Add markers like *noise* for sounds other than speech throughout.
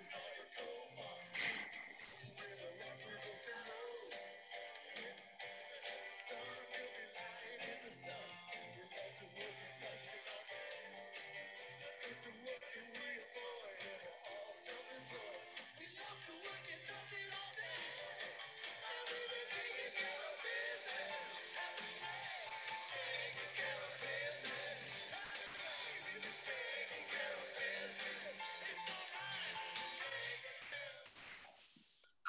guitar,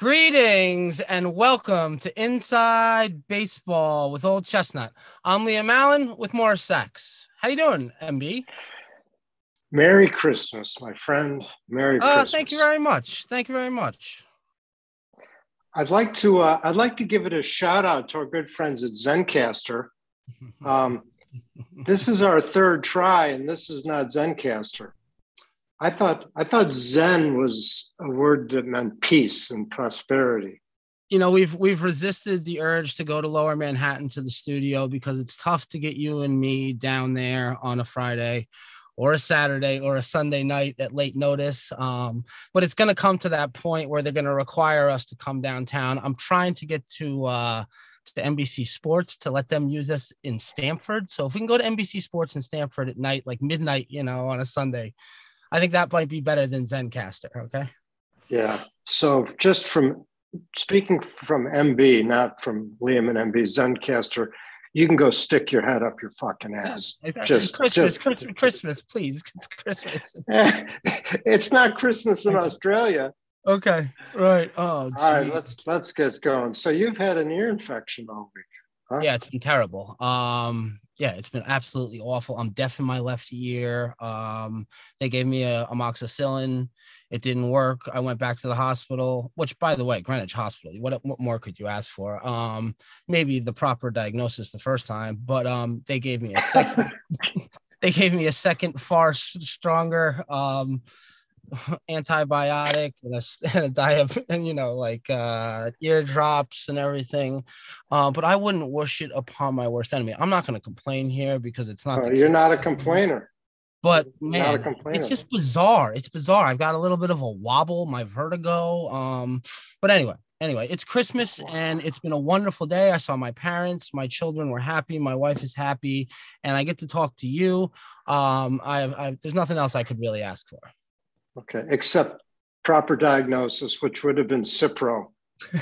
Greetings and welcome to Inside Baseball with Old Chestnut. I'm Liam Allen with Morris Sachs. How you doing, MB? Merry Christmas, my friend. Merry Uh, Christmas. thank you very much. Thank you very much. I'd like to uh, I'd like to give it a shout out to our good friends at Zencastr. *laughs* Um, this is our third try, and this is not Zencastr. I thought I thought Zen was a word that meant peace and prosperity. You know, we've we've resisted the urge to go to Lower Manhattan to the studio because it's tough to get you and me down there on a Friday or a Saturday or a Sunday night at late notice. Um, but it's going to come to that point where they're going to require us to come downtown. I'm trying to get to uh, to NBC Sports to let them use us in Stamford. So if we can go to NBC Sports in Stamford at night, like midnight, you know, on a Sunday, I think that might be better than Zencastr. Okay. Yeah. So just from speaking from MB, not from Liam and MB, Zencastr, you can go stick your head up your fucking ass. It's Just- Christmas, just- Christmas, Christmas, please. It's Christmas. *laughs* it's not Christmas in Australia. Okay. Right. Oh, All right, let's let's get going. So you've had an ear infection all week. Huh? yeah, it's been terrible. Um, yeah, it's been absolutely awful. I'm deaf in my left ear. Um, they gave me a amoxicillin. It didn't work. I went back to the hospital, which by the way, Greenwich Hospital, what, what more could you ask for? Um, maybe the proper diagnosis the first time, but um, they gave me a second *laughs* *laughs* they gave me a second far stronger um antibiotic and a, *laughs* and a diet and you know like uh eardrops and everything. Uh, but i wouldn't wish it upon my worst enemy. I'm not going to complain here because it's not you're not a complainer. but You're not a man it's just bizarre. It's bizarre. I've got a little bit of a wobble my vertigo um but anyway anyway it's christmas and it's been a wonderful day. I saw my parents my children were happy my wife is happy and i get to talk to you. Um i, I there's nothing else i could really ask for Okay, except proper diagnosis, which would have been Cipro.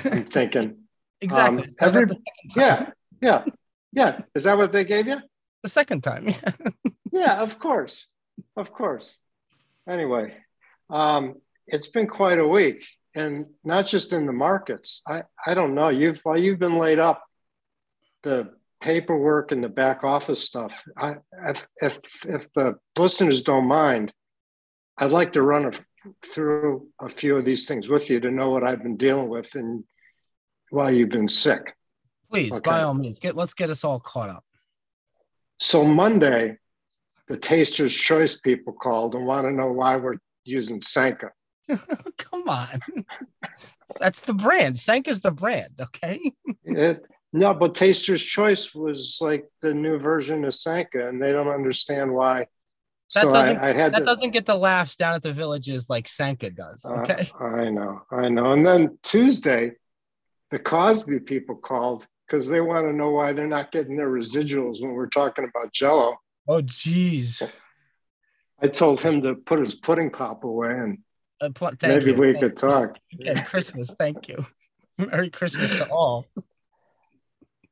I'm *laughs* thinking. exactly Um, So I got every- the second time. Yeah, yeah, yeah. Is that what they gave you? the second time yeah. *laughs* Yeah, of course, of course. Anyway, um, it's been quite a week, and not just in the markets. I I don't know. You've while you've been laid up, the paperwork and the back office stuff. I if if if the listeners don't mind, I'd like to run a, through a few of these things with you to know what I've been dealing with and while you've been sick. please Okay. by all means get let's get us all caught up So Monday, the Taster's Choice people called and want to know why we're using Sanka. *laughs* come on that's the brand Sanka's the brand okay It, no, but Taster's Choice was like the new version of Sanka, and they don't understand why. That so doesn't- I, I had that to. doesn't get the laughs down at the villages like Sanka does uh, okay I know, I know. And then Tuesday, the Cosby people called because they want to know why they're not getting their residuals when we're talking about Jello. oh geez I told him to put his pudding pop away, and Uh, pl- Maybe you. we Thank could talk. you. *laughs* Merry Christmas. Thank you. *laughs* Merry Christmas to all.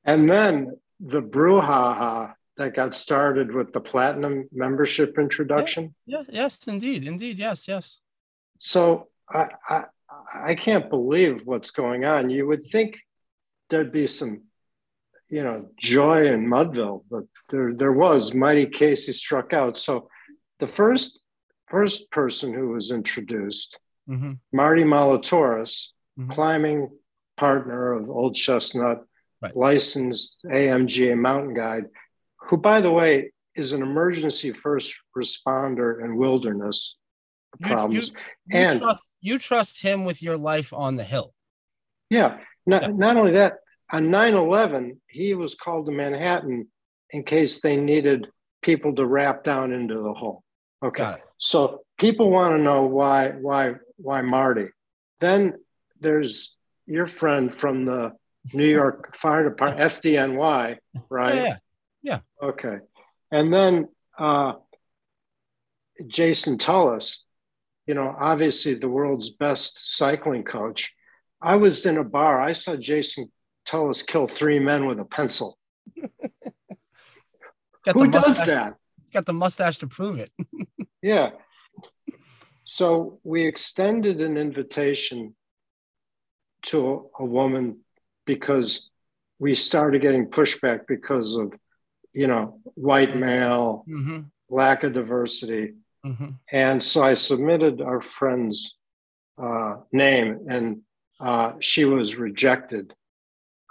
And then the brouhaha that got started with the platinum membership introduction. Yeah, yes, indeed. Indeed. Yes, yes. So I, I I can't believe what's going on. You would think there'd be some, you know, joy in Mudville, but there there was. Mighty Casey struck out. So the first first person who was introduced, hmm Marty Molatoris, Mhm. climbing partner of Old Chestnut, Right. licensed AMGA mountain guide, who, by the way, is an emergency first responder in wilderness You, you, problems. you And- trust you trust him with your life on the hill. Yeah. Not, Yeah. not only that, on 9 11, he was called to Manhattan in case they needed people to wrap down into the hole. Okay. So people want to know why, why, why Marty. Then there's your friend from the New York Fire Department, *laughs* FDNY, right? Yeah, yeah. Okay. And then uh, Jason Tullis, you know, obviously the world's best cycling coach. I was in a bar. I saw Jason Tullis kill three men with a pencil. *laughs* Got Who does that? Got the mustache to prove it. *laughs* Yeah. So we extended an invitation to a woman because we started getting pushback because of, you know, white male, hmm lack of diversity. hmm And so I submitted our friend's uh, name, and uh, she was rejected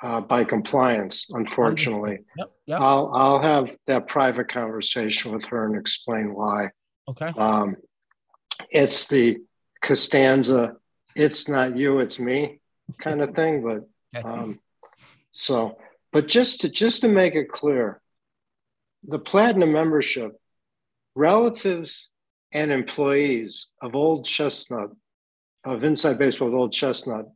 uh, by compliance, unfortunately. Yep. Yep. I'll, I'll have that private conversation with her and explain why. okay. Um, it's the Costanza, it's not you, it's me kind of thing. But *laughs* um, so, but just to just to make it clear, the platinum membership, relatives and employees of Old Chestnut, of Inside Baseball with Old Chestnut,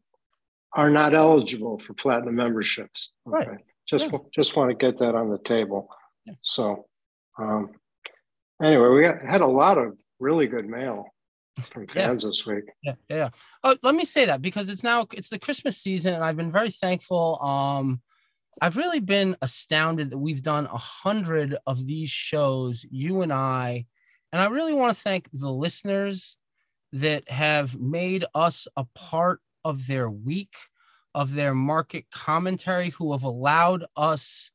are not eligible for platinum memberships. Right. Just Yeah. just want to get that on the table. Yeah. So, um, anyway, we got, had a lot of really good mail from Yeah. fans this week. yeah, yeah. yeah. Oh, let me say that because it's now it's the Christmas season, and I've been very thankful. Um, I've really been astounded that we've done a hundred of these shows, you and I, and I really want to thank the listeners that have made us a part of their week, of their market commentary, who have allowed us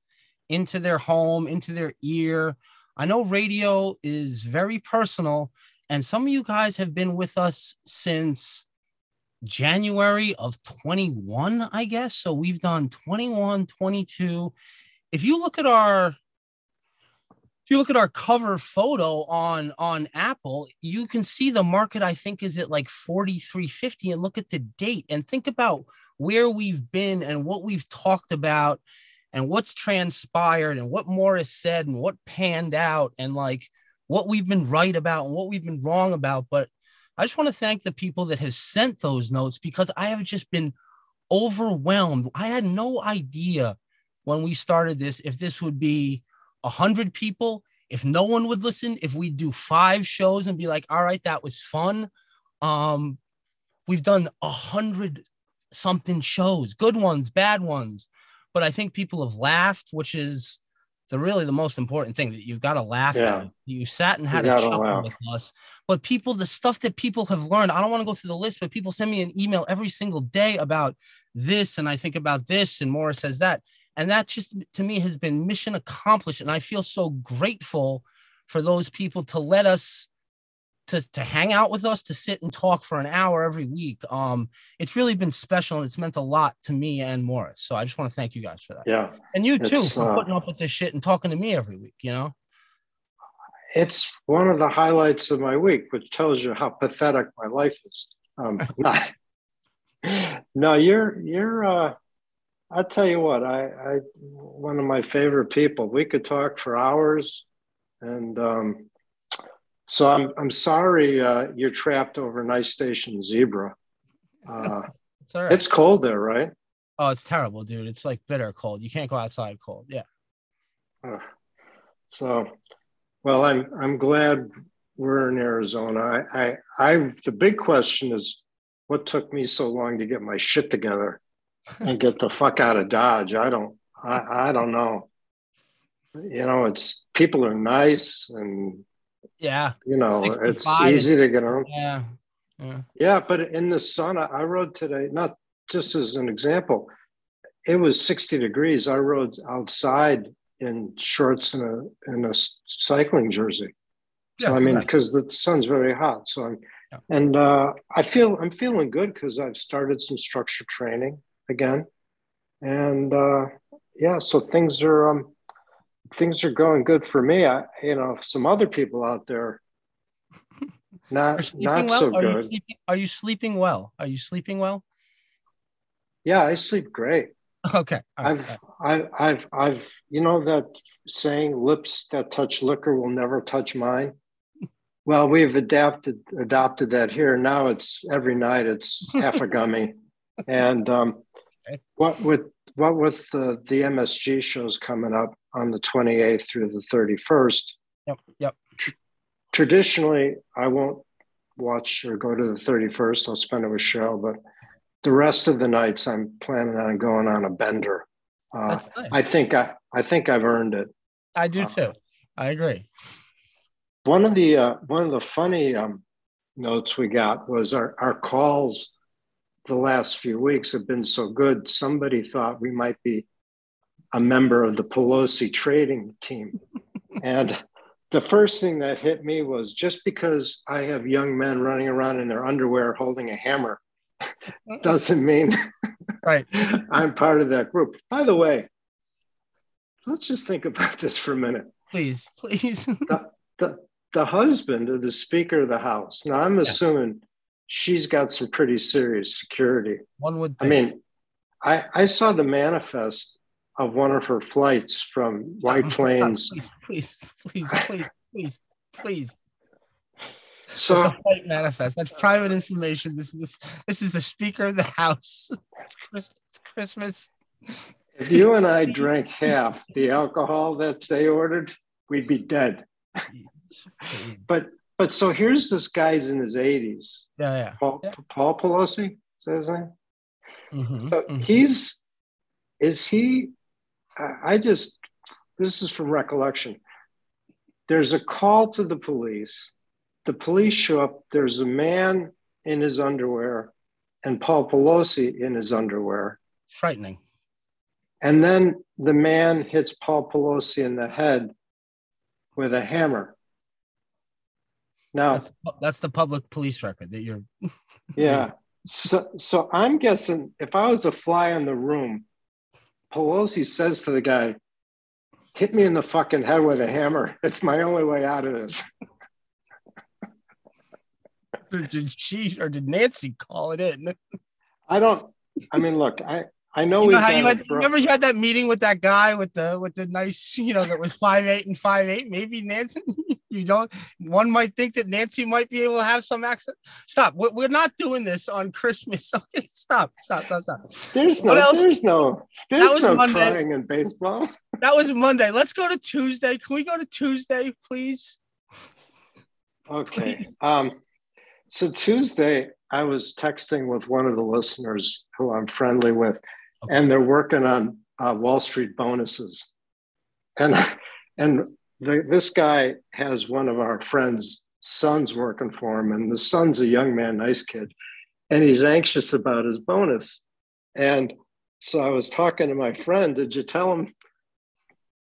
into their home, into their ear. I know radio is very personal, and some of you guys have been with us since January of 21, I guess. So we've done 21, 22. If you look at our if you look at our cover photo on on Apple, you can see the market I think is at like 4350 and look at the date and think about where we've been and what we've talked about and what's transpired and what Morris said and what panned out and like what we've been right about and what we've been wrong about. But I just want to thank the people that have sent those notes because I have just been overwhelmed. I had no idea when we started this if this would be a hundred people, if no one would listen, if we'd do five shows and be like, all right, that was fun. Um, we've done a hundred something shows, good ones, bad ones, but I think people have laughed, which is the really the most important thing that you've got to laugh Yeah. at. You sat and had You a chuckle laugh. with us. But people, the stuff that people have learned, I don't want to go through the list, but people send me an email every single day about this, and I think about this, and Morris says that. And that just to me has been mission accomplished. And I feel so grateful for those people to let us to, to hang out with us, to sit and talk for an hour every week. Um, it's really been special and it's meant a lot to me and Morris. So I just want to thank you guys for that. Yeah. And you too for uh, putting up with this shit and talking to me every week, you know? It's one of the highlights of my week, which tells you how pathetic my life is. Um, *laughs* no, you're you're. Uh, I'll tell you what. I, I one of my favorite people. We could talk for hours, and um, so I'm I'm sorry uh, you're trapped over Nice Station Zebra. *laughs* Uh, It's right. it's cold there, right? oh, it's terrible, dude. It's like bitter cold. You can't go outside cold. Yeah. Ugh. So, well, I'm I'm glad we're in Arizona. I, I, I, the big question is, what took me so long to get my shit together and get the fuck out of Dodge? I don't, I, I don't know. You know, it's people are nice and Yeah. you know it's easy to get on. Yeah. Yeah. Yeah, but in the sun, I, rode today. Not just as an example, it was sixty degrees. I rode outside in shorts and a in a cycling jersey. Yeah. I mean, because the sun's very hot. So I'm, Yeah. and uh, I feel I'm feeling good because I've started some structure training again, and uh, yeah, so things are um, things are going good for me. I, you know, some other people out there, Are you not not well? so Are you good. sleeping, are you sleeping well? Are you sleeping well? Yeah, I sleep great. Okay. all I've, all right. I, I've, I've, you know that saying, "Lips that touch liquor will never touch mine." Well, we've adapted adopted that here. Now it's every night. It's half a gummy, *laughs* and um, Okay. what with what with the the MSG shows coming up on the twenty eighth through the thirty first. Yep. Yep. Traditionally, I won't watch or go to the thirty first. I'll spend it with Cheryl, but the rest of the nights, I'm planning on going on a bender. Uh, nice. I think I, I think I've earned it. I do uh, too. I agree. One of the uh, one of the funny um, notes we got was our our calls. The last few weeks have been so good. Somebody thought we might be a member of the Pelosi trading team, and the first thing that hit me was just because I have young men running around in their underwear holding a hammer doesn't mean Right. *laughs* I'm part of that group. By the way, let's just think about *laughs* this for a minute. Please, please. *laughs* The, the husband of the Speaker of the House, now I'm assuming she's got some pretty serious security. One would I mean, I, I saw the manifest of one of her flights from White *laughs* Plains. Please, please, please, please, please. So, the flight manifest. That's private information. This is this, this is the Speaker of the House. *laughs* It's Christmas. If you and I *laughs* drank half the alcohol that they ordered, we'd be dead. But but so here's this guy's in his 80s, Yeah, yeah. Paul, Yeah. Paul Pelosi, is that his name? Mhm, So mhm. he's is he? I just this is from recollection. There's a call to the police. The police show up. There's a man in his underwear, and Paul Pelosi in his underwear. frightening. And then the man hits Paul Pelosi in the head with a hammer. Now, That's that's the public police record that you're. *laughs* Yeah. So, so I'm guessing if I was a fly in the room, Pelosi says to the guy, hit me in the fucking head with a hammer. It's my only way out of this. *laughs* Did she or did Nancy call it in? I don't, I mean, look, I, I know You we've know how you had, bro- remember you had that meeting with that guy with the with the nice, you know, that was five eight and five eight. Maybe Nancy, *laughs* you don't. One might think that Nancy might be able to have some accent. Stop. We're, not doing this on Christmas. *laughs* Okay, stop, stop, stop, stop. there's what no, else? there's no, That there's was no Monday. crying in baseball. *laughs* That was Monday. Let's go to Tuesday. Can we go to Tuesday, please? Okay. Um, so Tuesday, I was texting with one of the listeners who I'm friendly with, and they're working on uh, Wall Street bonuses. And *laughs* and the, this guy has one of our friends' sons working for him, and the son's a young man, nice kid, and he's anxious about his bonus. And so I was talking to my friend. Did you tell him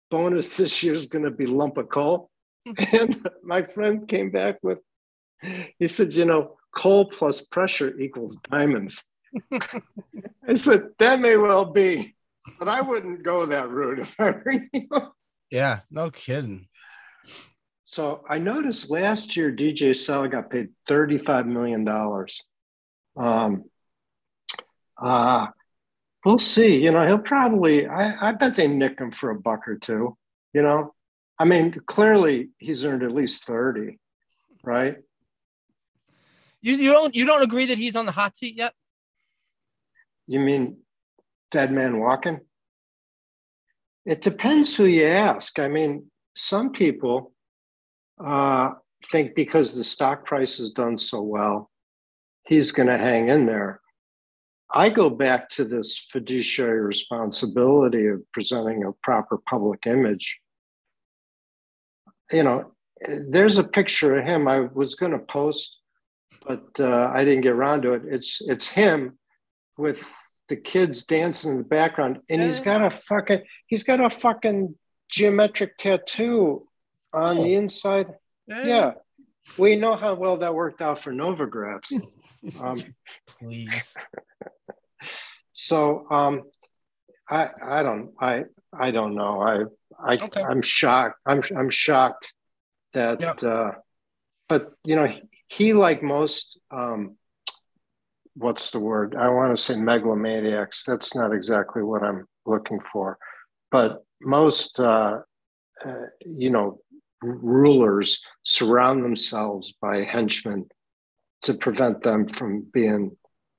bonus *laughs* this year is going to be lump of coal? *laughs* And my friend came back with, he said, you know, coal plus pressure equals diamonds. *laughs* I said, that may well be, but I wouldn't go that route if I were you. Yeah, no kidding. So I noticed last year DJ Sol got paid $35 million. Um, uh, we'll see. You know, he'll probably, I, I bet they nick him for a buck or two. You know, I mean, clearly he's earned at least 30, right? You you don't you don't agree that he's on the hot seat yet? You mean dead man walking? It depends who you ask. I mean, some people uh, think because the stock price has done so well, he's going to hang in there. I go back to this fiduciary responsibility of presenting a proper public image. You know, there's a picture of him I was going to post, but uh, I didn't get around to it. It's it's him with the kids dancing in the background, and he's got a fucking he's got a fucking geometric tattoo on oh. the inside. Yeah. yeah. we know how well that worked out for Novogratz. *laughs* Um, Please. *laughs* so um, I I don't I I don't know I I okay. I'm shocked I'm I'm shocked that yep. uh, but you know he, he like most um, what's the word? I want to say megalomaniacs. That's not exactly what I'm looking for. But most, uh, uh, you know, rulers surround themselves by henchmen to prevent them from being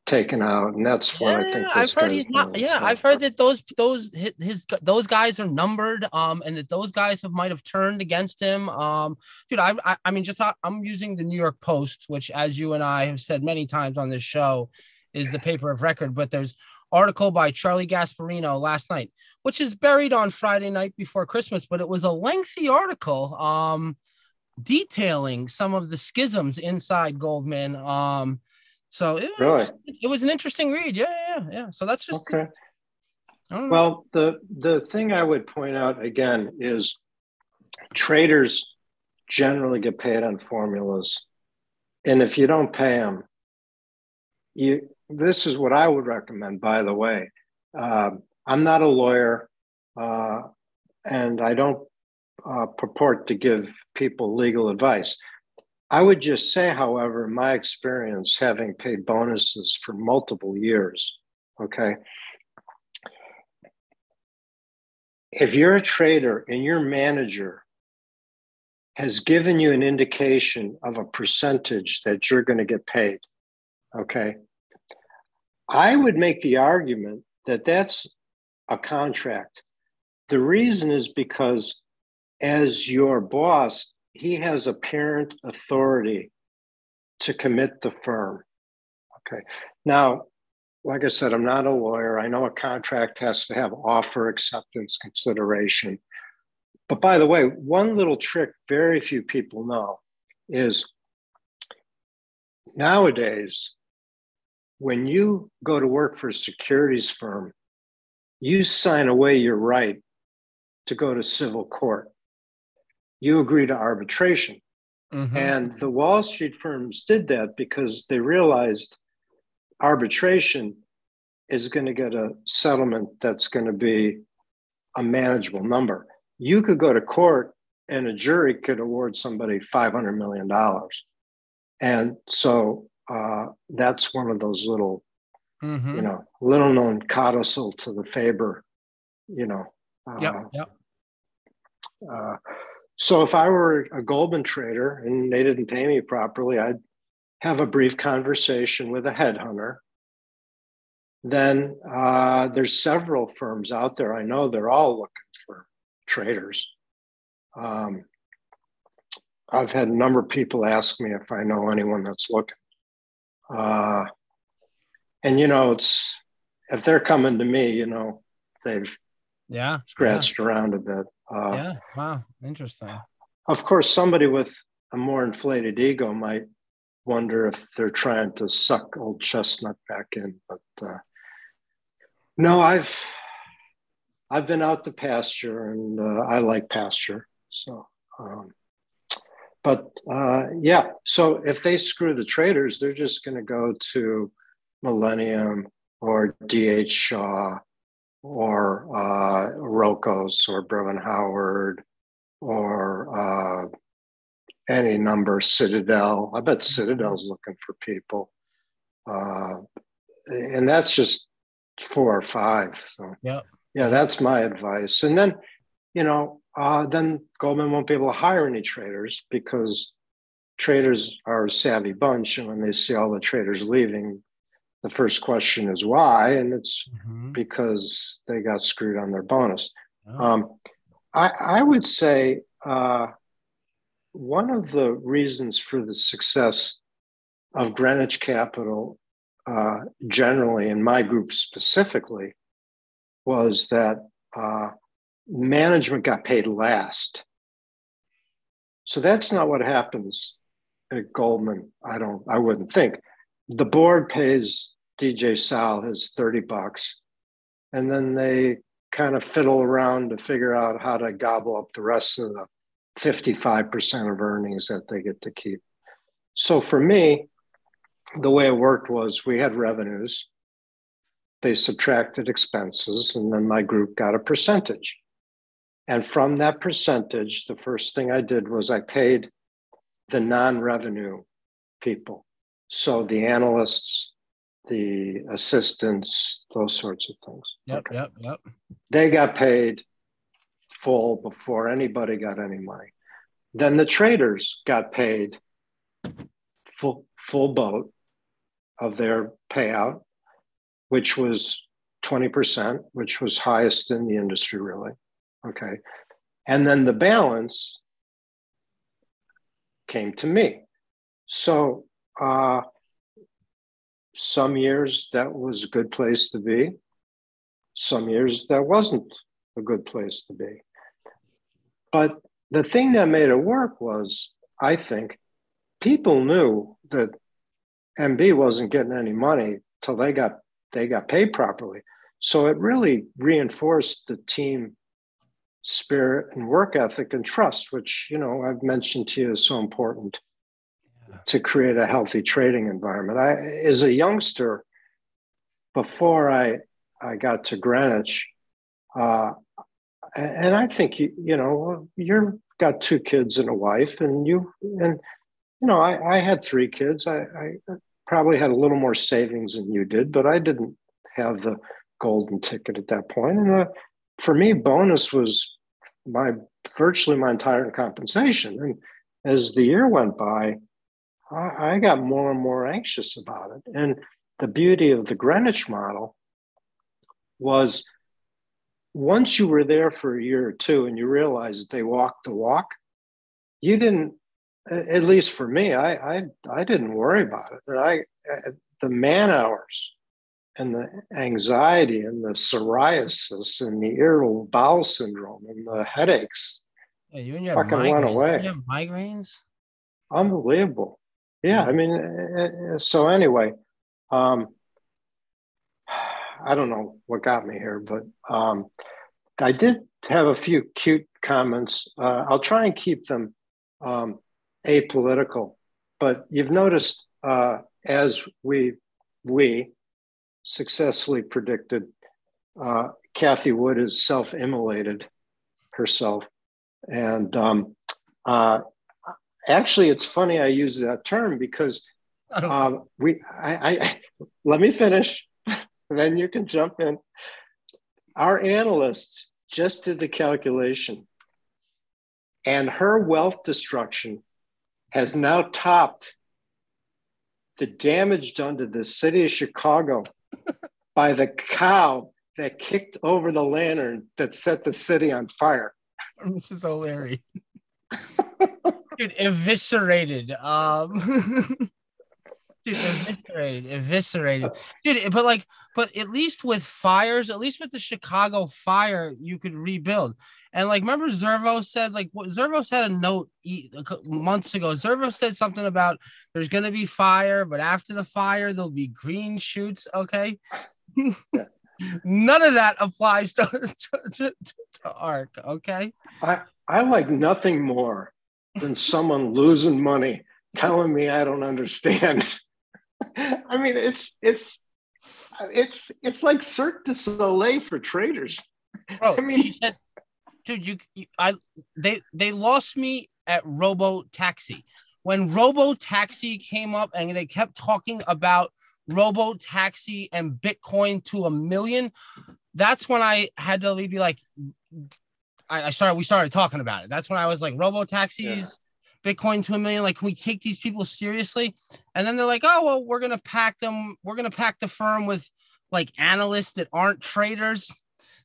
taken out, and that's what yeah, I think. I've heard he's not. Yeah, I've heard that those those his those guys are numbered, um, and that those guys have might have turned against him. Um, dude, I, I I mean, just I'm using the New York Post, which, as you and I have said many times on this show, is the paper of record. But there's article by Charlie Gasparino last night, which is buried on Friday night before Christmas, but it was a lengthy article. Um, detailing some of the schisms inside Goldman. Um, so it, really? was, it was an interesting read. Yeah, yeah, yeah. So that's just okay. Well, the the thing I would point out again is traders generally get paid on formulas, and if you don't pay them, you this is what I would recommend. By the way, uh, I'm not a lawyer, uh, and I don't uh, purport to give people legal advice. I would just say, however, my experience having paid bonuses for multiple years, okay, if you're a trader and your manager has given you an indication of a percentage that you're going to get paid, okay, I would make the argument that that's a contract. The reason is because as your boss, he has apparent authority to commit the firm. Okay. Now, like I said, I'm not a lawyer. I know a contract has to have offer acceptance consideration. But by the way, one little trick very few people know is nowadays, when you go to work for a securities firm, you sign away your right to go to civil court you agree to arbitration. Mm-hmm. And the Wall Street firms did that because they realized arbitration is going to get a settlement that's going to be a manageable number. You could go to court and a jury could award somebody $500 million. And so uh, that's one of those little, mm-hmm. you know, little known codicil to the Faber, you know. Uh, yep, yep. Uh, so if I were a Goldman trader and they didn't pay me properly, I'd have a brief conversation with a headhunter. Then uh, there's several firms out there. I know they're all looking for traders. Um, I've had a number of people ask me if I know anyone that's looking. Uh, and you know, it's if they're coming to me, you know, they've yeah scratched yeah. around a bit. Uh, yeah. Wow. Interesting. Of course, somebody with a more inflated ego might wonder if they're trying to suck old chestnut back in, but uh, no, I've I've been out to pasture, and uh, I like pasture. So, um, but uh, yeah. So if they screw the traders, they're just going to go to Millennium or DE Shaw or uh, Rokos or Brevan Howard or uh, any number, Citadel. I bet Citadel's looking for people. Uh, and that's just four or five. So, yeah. Yeah, that's my advice. And then, you know, uh, then Goldman won't be able to hire any traders because traders are a savvy bunch. And when they see all the traders leaving, the first question is why, and it's mm-hmm. because they got screwed on their bonus. Oh. Um, I, I, would say uh, one of the reasons for the success of Greenwich Capital uh, generally, and my group specifically, was that uh, management got paid last. So that's not what happens at Goldman. I don't. I wouldn't think. The board pays DJ Sol his thirty bucks, and then they kind of fiddle around to figure out how to gobble up the rest of the 55% of earnings that they get to keep. So for me, the way it worked was we had revenues, they subtracted expenses, and then my group got a percentage. And from that percentage, the first thing I did was I paid the non revenue people. So the analysts, the assistants, those sorts of things. Yep, okay. yep, yep. They got paid full before anybody got any money. Then the traders got paid full full boat of their payout, which was 20%, which was highest in the industry, really. Okay. And then the balance came to me. So, uh, some years that was a good place to be. Some years that wasn't a good place to be. But the thing that made it work was, I think, people knew that MB wasn't getting any money till they got they got paid properly. So it really reinforced the team spirit and work ethic and trust, which you know I've mentioned to you is so important. To create a healthy trading environment. I as a youngster, before I I got to Greenwich, uh, and I think you you know you're got two kids and a wife, and you and you know I, I had three kids. I, I probably had a little more savings than you did, but I didn't have the golden ticket at that point. And uh, for me, bonus was my virtually my entire compensation. And as the year went by, I, I got more and more anxious about it. And the beauty of the Greenwich model was once you were there for a year or two and you realized they walked the walk, you didn't at least for me, I I, I didn't worry about it. I uh, the man hours and the anxiety and the psoriasis and the irritable bowel syndrome and the headaches yeah, you and your fucking migraines. went away. You have migraines. Unbelievable. Yeah, I mean, eh, eh, so anyway, um, I don't know what got me here, but um, I did have a few cute comments. Uh, I'll try and keep them um, apolitical. But you've noticed uh, as we we successfully predicted, uh, Cathie Wood has self-immolated herself, and um, uh, actually, it's funny I use that term because uh, we I, I let me finish, *laughs* then you can jump in. Our analysts just did the calculation, and her wealth destruction has now topped the damage done to the city of Chicago *laughs* by the cow that kicked over the lantern that set the city on fire. This is O'Leary. *laughs* Dude, eviscerated. Um *laughs* dude, eviscerated, eviscerated. Dude, but like, but at least with fires, at least with the Chicago fire, you could rebuild. And like, remember Zervo said, like, what Zervo had a note months ago. Zervo said something about there's going to be fire, but after the fire, there'll be green shoots. Okay. *laughs* None of that applies *laughs* to, to, to, to ARK. Okay. I, I like nothing more than someone losing money telling me I don't understand. *laughs* I mean, it's, it's, it's, it's like Cirque du Soleil for traders. Bro, I mean, said, dude, you, you I they they lost me at Robo Taxi. When Robo Taxi came up and they kept talking about Robo Taxi and Bitcoin to a million, that's when I had to leave be like, I, I started. We started talking about it. That's when I was like, Robo Taxis, yeah. Bitcoin to a million. Like, can we take these people seriously? And then they're like, oh well, we're gonna pack them. We're gonna pack the firm with like analysts that aren't traders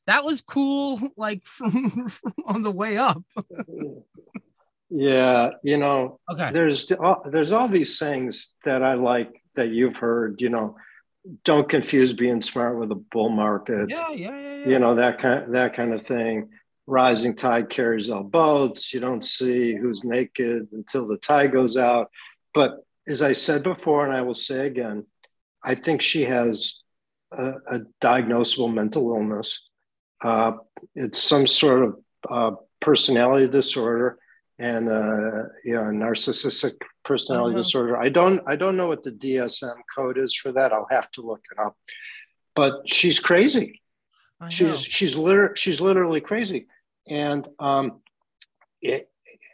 that was cool *laughs* like from, from on the way up Yeah, you know, Okay. there's all, there's all these things that I like that you've heard. You know, don't confuse being smart with a bull market. Yeah, yeah, yeah, yeah. You know that kind that kind of thing. Rising tide carries all boats. You don't see who's naked until the tide goes out. But as I said before, and I will say again, I think she has a, a diagnosable mental illness. Uh, it's some sort of uh, personality disorder and uh, you know, narcissistic personality Uh-huh. disorder. I don't I don't know what the DSM code is for that. I'll have to look it up. But she's crazy. I know. She's she's liter- she's literally crazy. And um, it,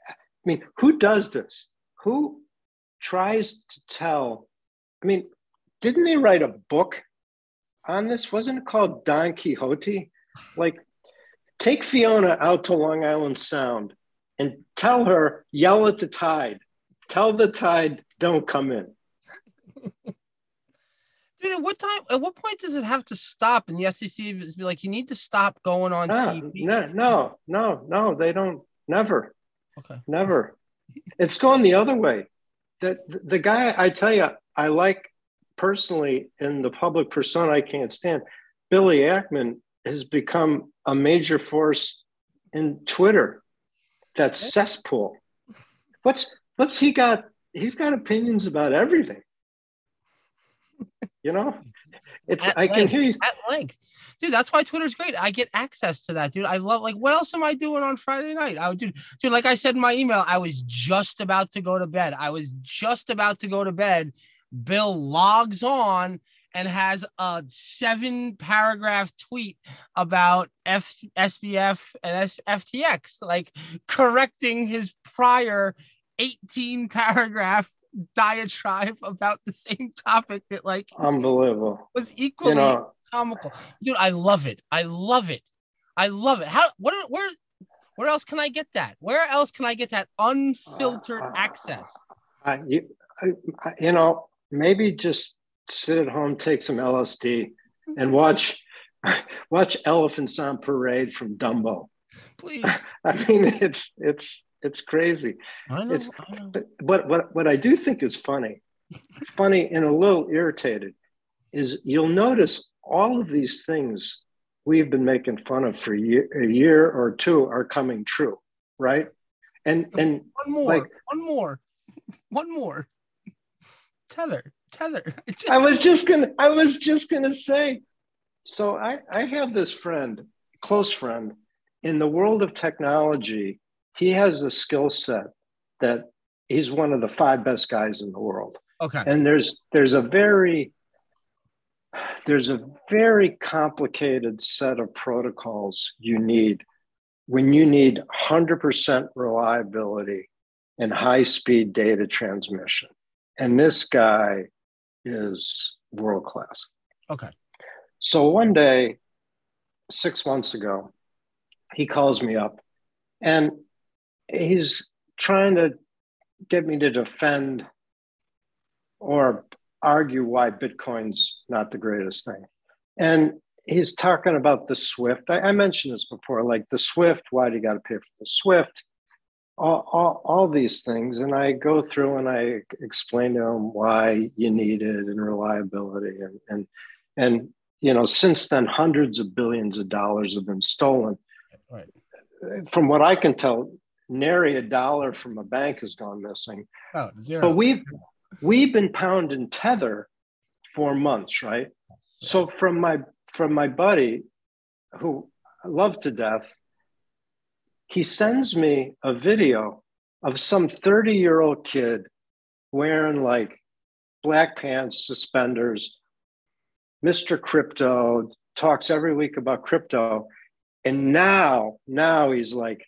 I mean, who does this? Who tries to tell? I mean, didn't they write a book on this? Wasn't it called Don Quixote? Like, take Fiona out to Long Island Sound and tell her, yell at the tide, tell the tide, don't come in. *laughs* Dude, at what time? At what point does it have to stop? And the SEC is be like, you need to stop going on No, TV. no, no, no, no, they don't. Never. Okay. Never. It's going the other way. The, the guy I tell you, I like personally in the public persona I can't stand, Billy Ackman has become a major force in Twitter. That cesspool. What's what's he got? He's got opinions about everything. You know? It's At I can hear you. At length. Dude, that's why Twitter's great. I get access to that, dude. I love like what else am I doing on Friday night? I would dude, dude, like I said in my email, I was just about to go to bed. I was just about to go to bed. Bill logs on and has a seven paragraph tweet about F- SBF and S- FTX, like correcting his prior 18 paragraph diatribe about the same topic that like Unbelievable. was equally You know, comical. Dude, I love it. I love it. I love it. How what are- where where else can I get that? Where else can I get that unfiltered Uh, access? I, you, I, I- you know, maybe just sit at home, take some LSD, and watch *laughs* watch elephants on parade from Dumbo. Please. *laughs* I mean, it's it's it's crazy. I know. It's- I know. But what what I do think is funny, *laughs* funny and a little irritated, is you'll notice all of these things we've been making fun of for a year, a year or two are coming true, right? And and One more. like- one more. *laughs* One more. Tether. Tether. I *laughs* just- I was just gonna I was just gonna say, so I, I have this friend, close friend, in the world of technology, he has a skill set that he's one of the five best guys in the world. okay. And there's there's a very there's a very complicated set of protocols you need when you need 100% reliability and high speed data transmission. And this guy is world class. Okay. So one day, six months ago, he calls me up and he's trying to get me to defend or argue why Bitcoin's not the greatest thing. And he's talking about the Swift. I, I mentioned this before, like the Swift, why do you got to pay for the Swift? All, all, all these things. And I go through and I explain to him why you need it and reliability. And, and, and, you know, since then, hundreds of billions of dollars have been stolen. Right. From what I can tell, nary a dollar from a bank has gone missing. Oh, zero. But we've we've been pounding tether for months, right? So from my from my buddy, who I love to death, he sends me a video of some 30 year old kid wearing like black pants, suspenders, Mr. Crypto, talks every week about crypto. And now, now he's like,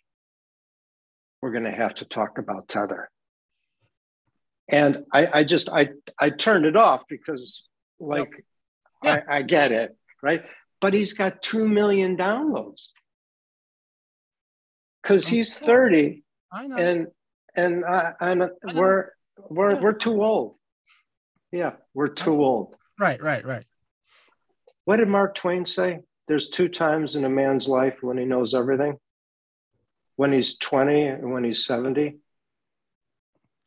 we're going to have to talk about Tether. And I, I just, I, I turned it off because like, Yeah. I, I get it, right? But he's got 2 million downloads because oh, he's 30 I know. and, and, I, and we're, we're, Yeah. we're too old. Yeah, we're too old. right, right, right. What did Mark Twain say? There's two times in a man's life when he knows everything when he's 20 and when he's 70.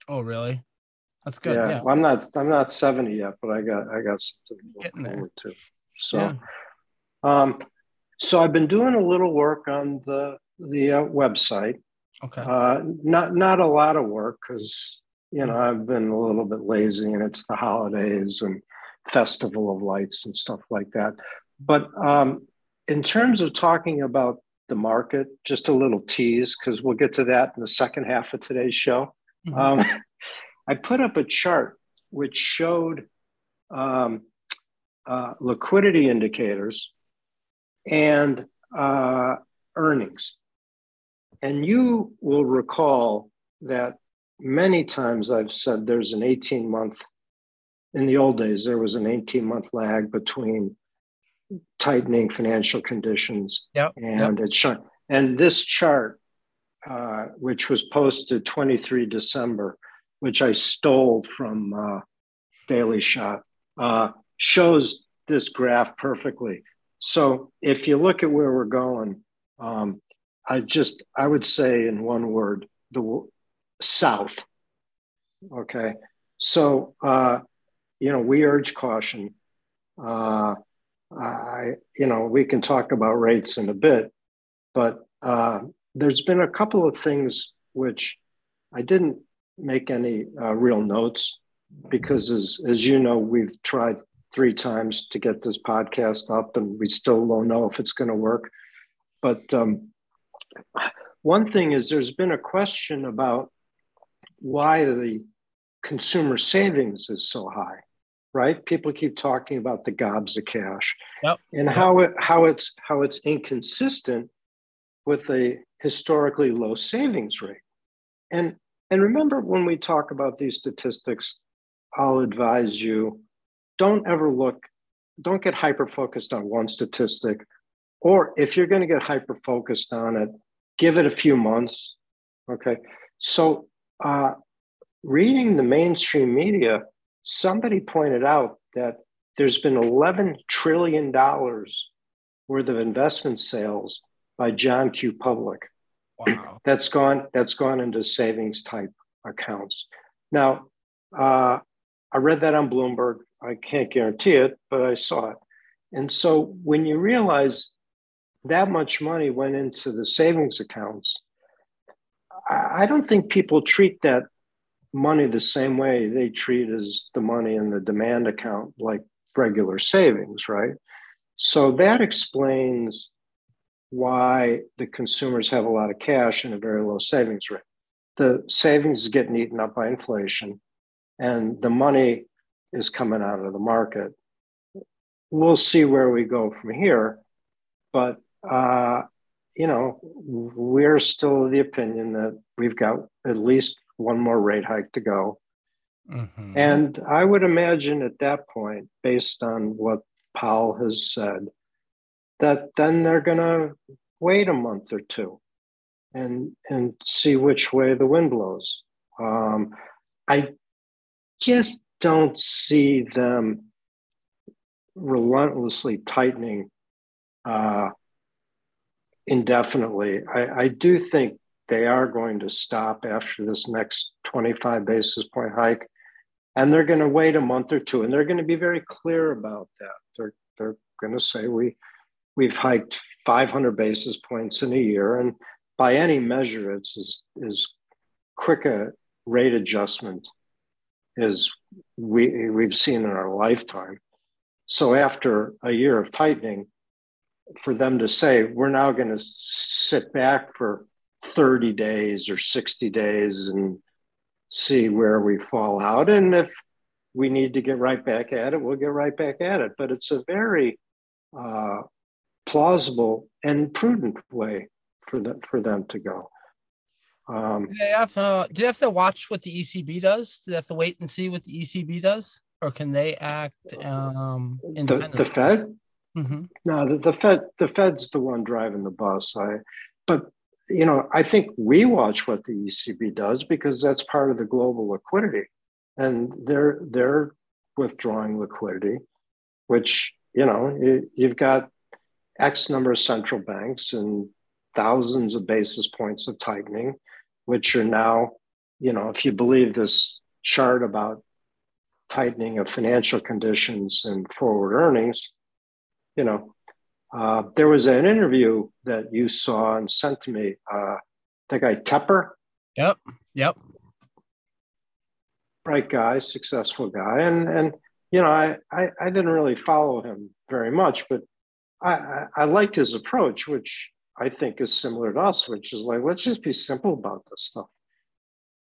Oh, really? That's good. yeah, Yeah. Well, I'm not I'm not 70 yet, but I got I got something to look forward to. So, Yeah. um, so I've been doing a little work on the the uh, website. Okay. Uh, not not a lot of work because you know I've been a little bit lazy, and it's the holidays and festival of lights and stuff like that. But um, in terms of talking about the market, just a little tease because we'll get to that in the second half of today's show. Mhm. Um, *laughs* I put up a chart which showed um, uh, liquidity indicators and uh, earnings. And you will recall that many times I've said there's an 18 month, in the old days, there was an 18 month lag between tightening financial conditions Yep, and it's showing. And this chart, uh, which was posted 23 December, which I stole from uh, Daily Shot, uh, shows this graph perfectly. So if you look at where we're going, um, I just I would say in one word the w- south. Okay, so uh, you know we urge caution. Uh, I you know we can talk about rates in a bit, but uh, there's been a couple of things which I didn't make any uh, real notes because as as you know we've tried three times to get this podcast up and we still don't know if it's going to work. But um, one thing is there's been a question about why the consumer savings is so high right? People keep talking about the gobs of cash Yep. and how it how it's how it's inconsistent with a historically low savings rate. And and remember when we talk about these statistics i'll advise you don't ever look don't get hyper focused on one statistic or if you're going to get hyper focused on it give it a few months okay? So uh, reading the mainstream media somebody pointed out that there's been 11 trillion dollars worth of investment sales by john q. Public. Wow. *clears throat* that's gone that's gone into savings type accounts. Now uh, i read that on bloomberg. I can't guarantee it but i saw it. And so when you realize that much money went into the savings accounts I don't think people treat that money the same way they treat as the money in the demand account like regular savings right so that explains why the consumers have a lot of cash and a very low savings rate. The savings is getting eaten up by inflation, and the money is coming out of the market. We'll see where we go from here, but uh, you know we're still of the opinion that we've got at least one more rate hike to go, Mhm. and I would imagine at that point, based on what Powell has said, that then they're going to wait a month or two and and see which way the wind blows. Um, I just don't see them relentlessly tightening uh, indefinitely. I, I do think they are going to stop after this next 25 basis point hike. And they're going to wait a month or two, and they're going to be very clear about that. They're they're going to say we we've hiked 500 basis points in a year, and by any measure, it's as, as quick a rate adjustment as we we've seen in our lifetime. So after a year of tightening, for them to say we're now going to sit back for 30 days or 60 days and see where we fall out. And if we need to get right back at it, we'll get right back at it. But it's a very uh, plausible and prudent way for them for them to go. Um, Do they have uh, do they have to watch what the ECB does? Do they have to wait and see what the ECB does, or can they act um, the, independently? the Fed, Mhm. no, the, the Fed, the Fed's the one driving the bus. I, but you know, I think we watch what the ECB does because that's part of the global liquidity, and they're they're withdrawing liquidity, which you know you, you've got X number of central banks and thousands of basis points of tightening, which are now you know, if you believe this chart about tightening of financial conditions and forward earnings, you know, uh, there was an interview that you saw and sent to me. Uh, the guy Tepper. Yep. Yep. Bright guy, successful guy, and and you know, I I, I didn't really follow him very much, but I, I I liked his approach, which I think is similar to us, which is like let's just be simple about this stuff.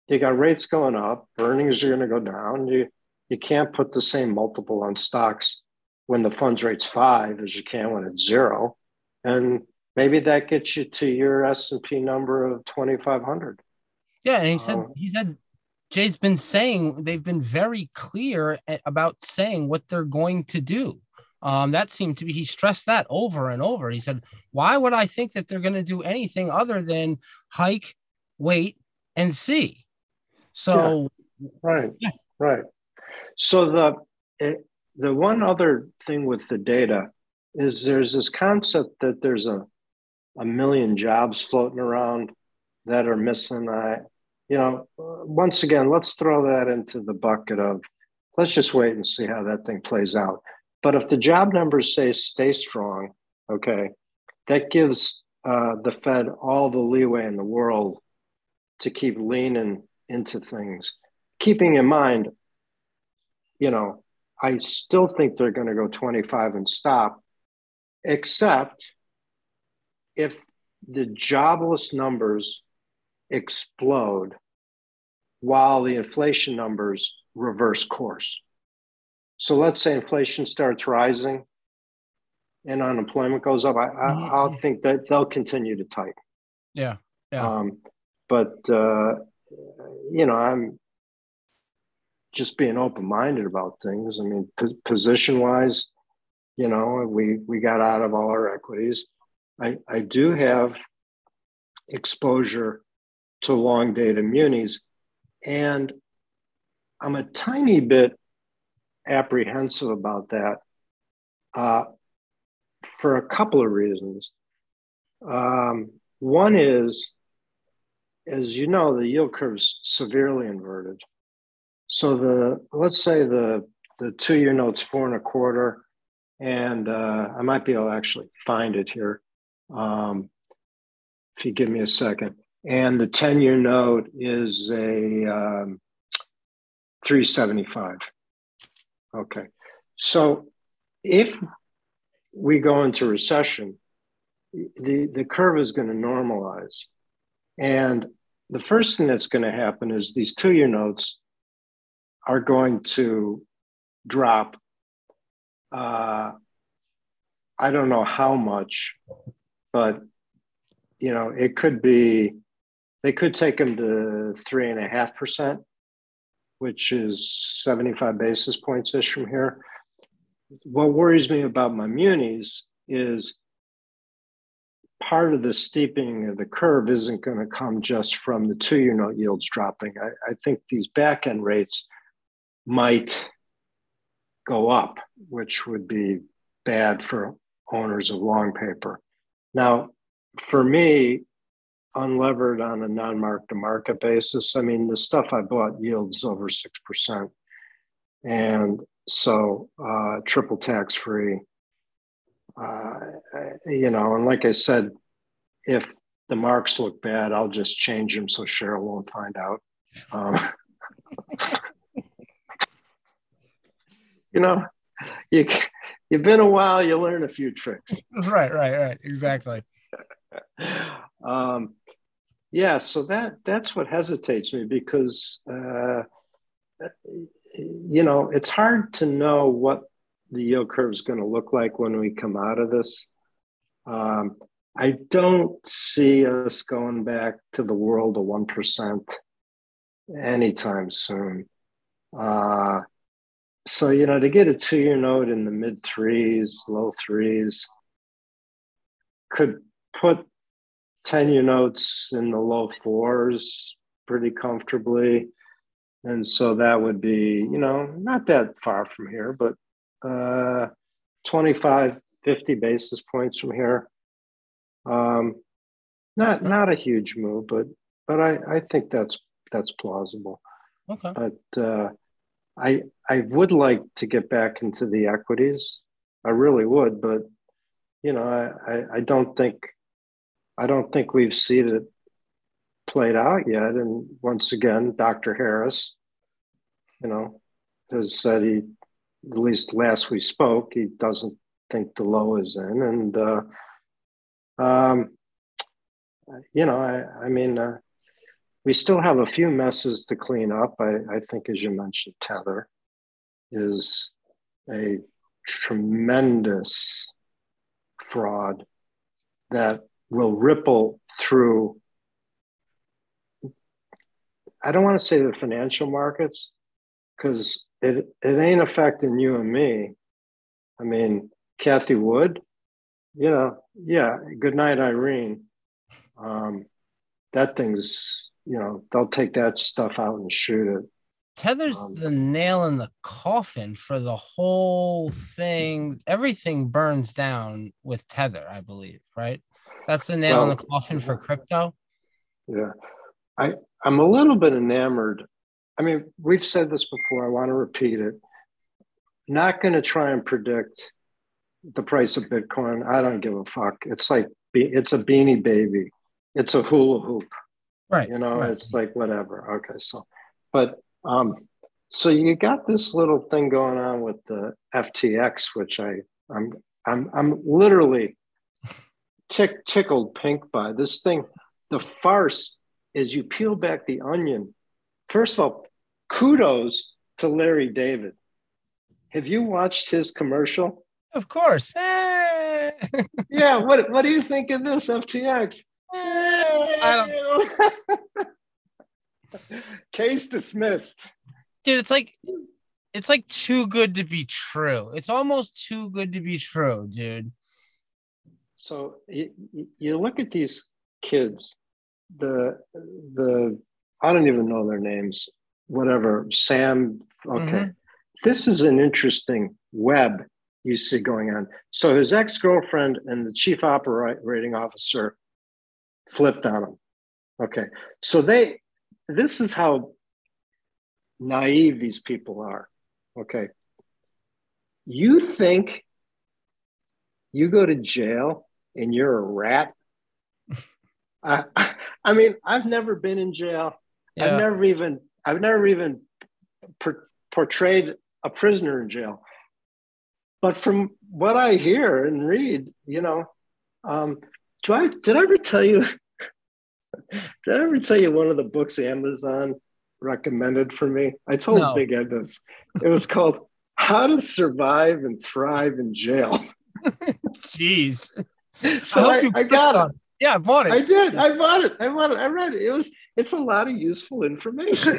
You got rates going up, earnings are going to go down. You you can't put the same multiple on stocks when the funds rate's five as you can when it's zero, and maybe that gets you to your S and P number of twenty five hundred. Yeah, and he said um, he said Jay's been saying they've been very clear about saying what they're going to do. Um, that seemed to be he stressed that over and over. He said, "Why would I think that they're going to do anything other than hike, wait, and see?" So, yeah. right, yeah. right. So the the one other thing with the data is there's this concept that there's a a million jobs floating around that are missing. I, you know, once again, let's throw that into the bucket of let's just wait and see how that thing plays out. But if the job numbers say stay strong, okay, that gives uh, the Fed all the leeway in the world to keep leaning into things, keeping in mind, you know, I still think they're going to go 25 and stop, except if the jobless numbers explode while the inflation numbers reverse course. So let's say inflation starts rising and unemployment goes up. I, mm-hmm. I, will think that they'll continue to tighten. Yeah. Yeah. Um, but, uh, you know, I'm just being open minded about things. I mean, p- position wise, you know, we, we got out of all our equities. I, I do have exposure to long dated munis. And I'm a tiny bit apprehensive about that uh, for a couple of reasons. Um, one is, as you know, the yield curve is severely inverted. So the let's say the the two year note's four and a quarter, and uh, I might be able to actually find it here. Um, if you give me a second. And the 10 year note is a um, 375. Okay. So if we go into recession, the, the curve is going to normalize. And the first thing that's going to happen is these two year notes are going to drop. Uh, I don't know how much, but you know, it could be, they could take them to three and a half percent, which is 75 basis points ish from here. What worries me about my munis is part of the steepening of the curve isn't going to come just from the two year note yields dropping. I, I think these back end rates might go up, which would be bad for owners of long paper. Now, for me, unlevered on a non-mark to market basis, I mean, the stuff I bought yields over 6%. And so uh, triple tax free. Uh, you know, and like I said, if the marks look bad, I'll just change them so Cheryl won't find out. Um, *laughs* you know, you you've been a while, you learn a few tricks. *laughs* Right, right, right. Exactly. um, yeah, so that that's what hesitates me because uh, you know it's hard to know what the yield curve is going to look like when we come out of this. Um, I don't see us going back to the world of one percent anytime soon. Uh, so you know, to get a two-year note in the mid threes, low threes, could put 10 year notes in the low fours pretty comfortably. And so that would be, you know, not that far from here, but uh, 25, 50 basis points from here. Um, not not a huge move, but but I, I think that's that's plausible. Okay. But uh, I I would like to get back into the equities. I really would, but you know, I, I, I don't think I don't think we've seen it played out yet. And once again, Dr. Harris, you know, has said he, at least last we spoke, he doesn't think the low is in. And, uh, um, you know, I, I mean, uh, we still have a few messes to clean up. I, I think, as you mentioned, Tether is a tremendous fraud that will ripple through I don't want to say the financial markets because it it ain't affecting you and me. I mean, Cathie Wood, you know, yeah, good night, Irene. Um, that thing's, you know, they'll take that stuff out and shoot it. Tether's Um, the nail in the coffin for the whole thing. Everything burns down with Tether, I believe, right? That's the nail in the coffin for crypto. Yeah. I, I'm a little bit enamored. I mean, we've said this before. I want to repeat it. Not going to try and predict the price of Bitcoin. I don't give a fuck. It's like, it's a beanie baby. It's a hula hoop. Right. You know, right. it's like whatever. Okay. So, but, um, so you got this little thing going on with the FTX, which I, I'm, I'm, I'm literally tick, tickled pink by this thing. The farce is you peel back the onion. First of all, kudos to Larry David. Have you watched his commercial? Of course. Eh. *laughs* Yeah. What What do you think of this FTX? I don't, *laughs* Case dismissed. dude, it's like it's like too good to be true. It's almost too good to be true, dude. So you, you look at these kids, the the I don't even know their names. Whatever, Sam. Okay, Mhm. this is an interesting web you see going on. So his ex girlfriend and the chief operating officer flipped on them. Okay, so they. This is how naive these people are. Okay, you think you go to jail and you're a rat. *laughs* I, I mean, I've never been in jail. Yeah. I've never even, I've never even por- portrayed a prisoner in jail. But from what I hear and read, you know, um, do I, did I ever tell you? Did I ever tell you one of the books Amazon recommended for me? I told No. Big Ed this. It was called "How to Survive and Thrive in Jail." *laughs* Jeez. So hope I, I got it. on Yeah, I bought it. I did. I bought it. I bought it. I read it. It was. It's a lot of useful information.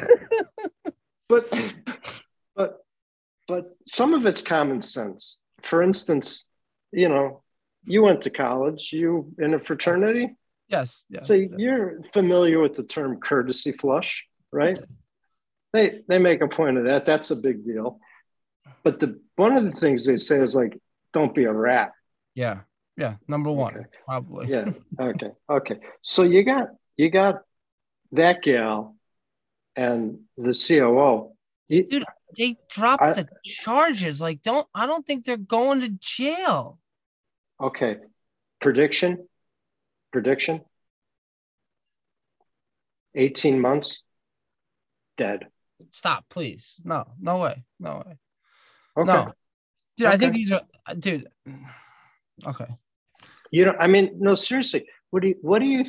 *laughs* but, but, but some of it's common sense. For instance, you know, you went to college. You in a fraternity, yes. Yeah. so you're familiar with the term courtesy flush, right? They they make a point of that. That's a big deal. But the one of the things they say is like, don't be a rat. yeah. Yeah. Number one, Okay. probably. yeah *laughs* okay okay so you got you got that gal and the coo you, Dude, They dropped I- the charges. Like, don't I don't think they're going to jail. okay prediction prediction 18 months dead Stop, please. No, no way. No way. okay No. Dude, I think Okay. these are uh, dude. Okay. you know i mean no seriously what do you what do you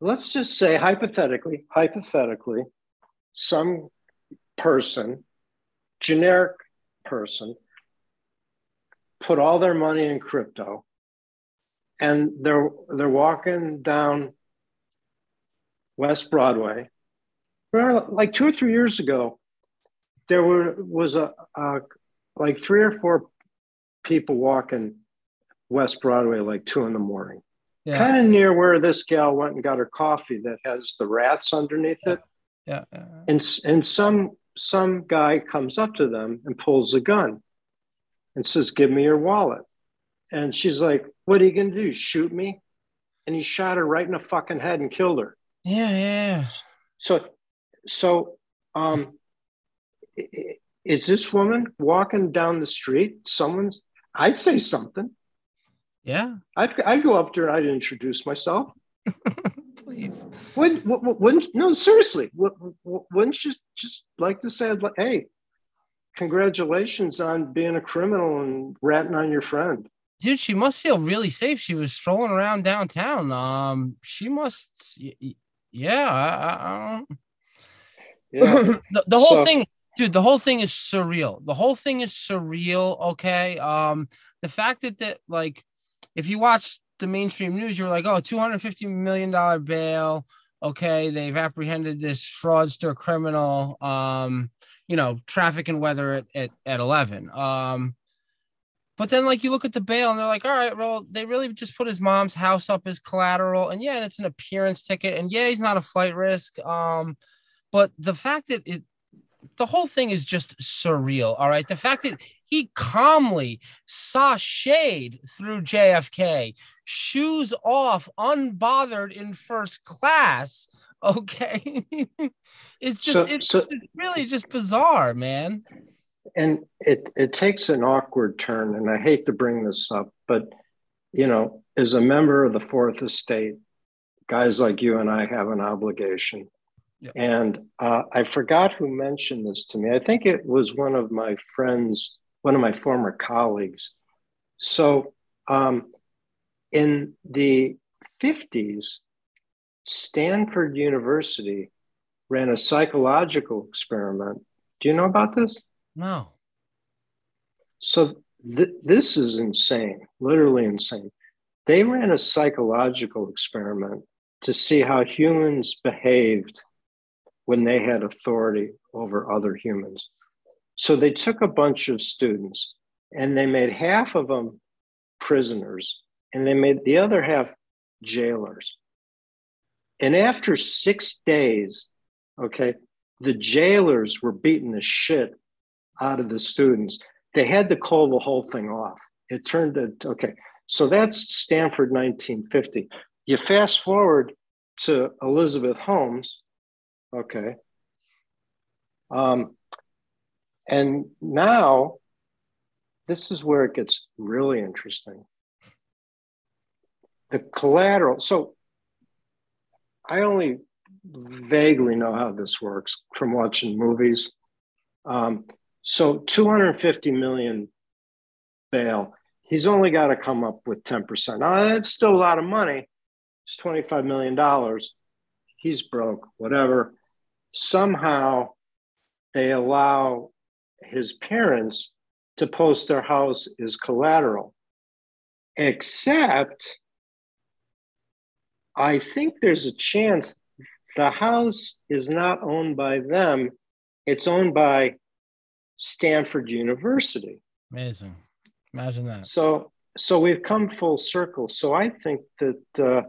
let's just say hypothetically hypothetically some person generic person put all their money in crypto and they're they're walking down west broadway like two or three years ago there were was a, a like three or four people walking west broadway like two in the morning Yeah. kind of near where this gal went and got her coffee that has the rats underneath it Yeah. yeah. and and some some guy comes up to them and pulls a gun and says give me your wallet and she's like what are you going to do shoot me and he shot her right in the fucking head and killed her Yeah. Yeah. so so um, is this woman walking down the street? Someone's. I'd say something. Yeah, I'd, I'd go up there and I'd introduce myself. *laughs* please. Wouldn't, wou- wou- wouldn't no, seriously, wou- wou- wouldn't you just like to say, hey, congratulations on being a criminal and ratting on your friend? Dude, she must feel really safe. She was strolling around downtown. Um, she must. Yeah, I, I, I don't. Yeah. *coughs* the, the whole So- thing dude the whole thing is surreal the whole thing is surreal okay um the fact that that like if you watch the mainstream news you're like oh 250 million dollar bail okay they've apprehended this fraudster criminal um you know traffic and weather at, at, at 11 um but then like you look at the bail and they're like all right well they really just put his mom's house up as collateral. And yeah and it's an appearance ticket and yeah he's not a flight risk um but the fact that it the whole thing is just surreal all right? The fact that he calmly saw shade through jfk shoes off unbothered in first class okay? *laughs* It's just So- it's, so- it's really just bizarre man and it it takes an awkward turn and i hate to bring this up but you know as a member of the fourth estate guys like you and i have an obligation. And uh, i forgot who mentioned this to me. I think it was one of my friends one of my former colleagues. So um, in the 50s stanford university ran a psychological experiment. Do you know about this no so th- this is insane, literally insane. They ran a psychological experiment to see how humans behaved when they had authority over other humans. So they took a bunch of students and they made half of them prisoners and they made the other half jailers. And after six days, okay, the jailers were beating the shit out of the students they had to call the whole thing off. It turned it okay. So that's Stanford 1950. You fast forward to Elizabeth Holmes, okay. Um, and now this is where it gets really interesting. The collateral. So I only vaguely know how this works from watching movies. Um, so 250 million bail. He's only got to come up with 10%. Now, that's still a lot of money. It's $25 million. He's broke, whatever. Somehow they allow his parents to post their house as collateral. Except, I think there's a chance the house is not owned by them, it's owned by Stanford University. amazing imagine that So, so we've come full circle. So I think that uh,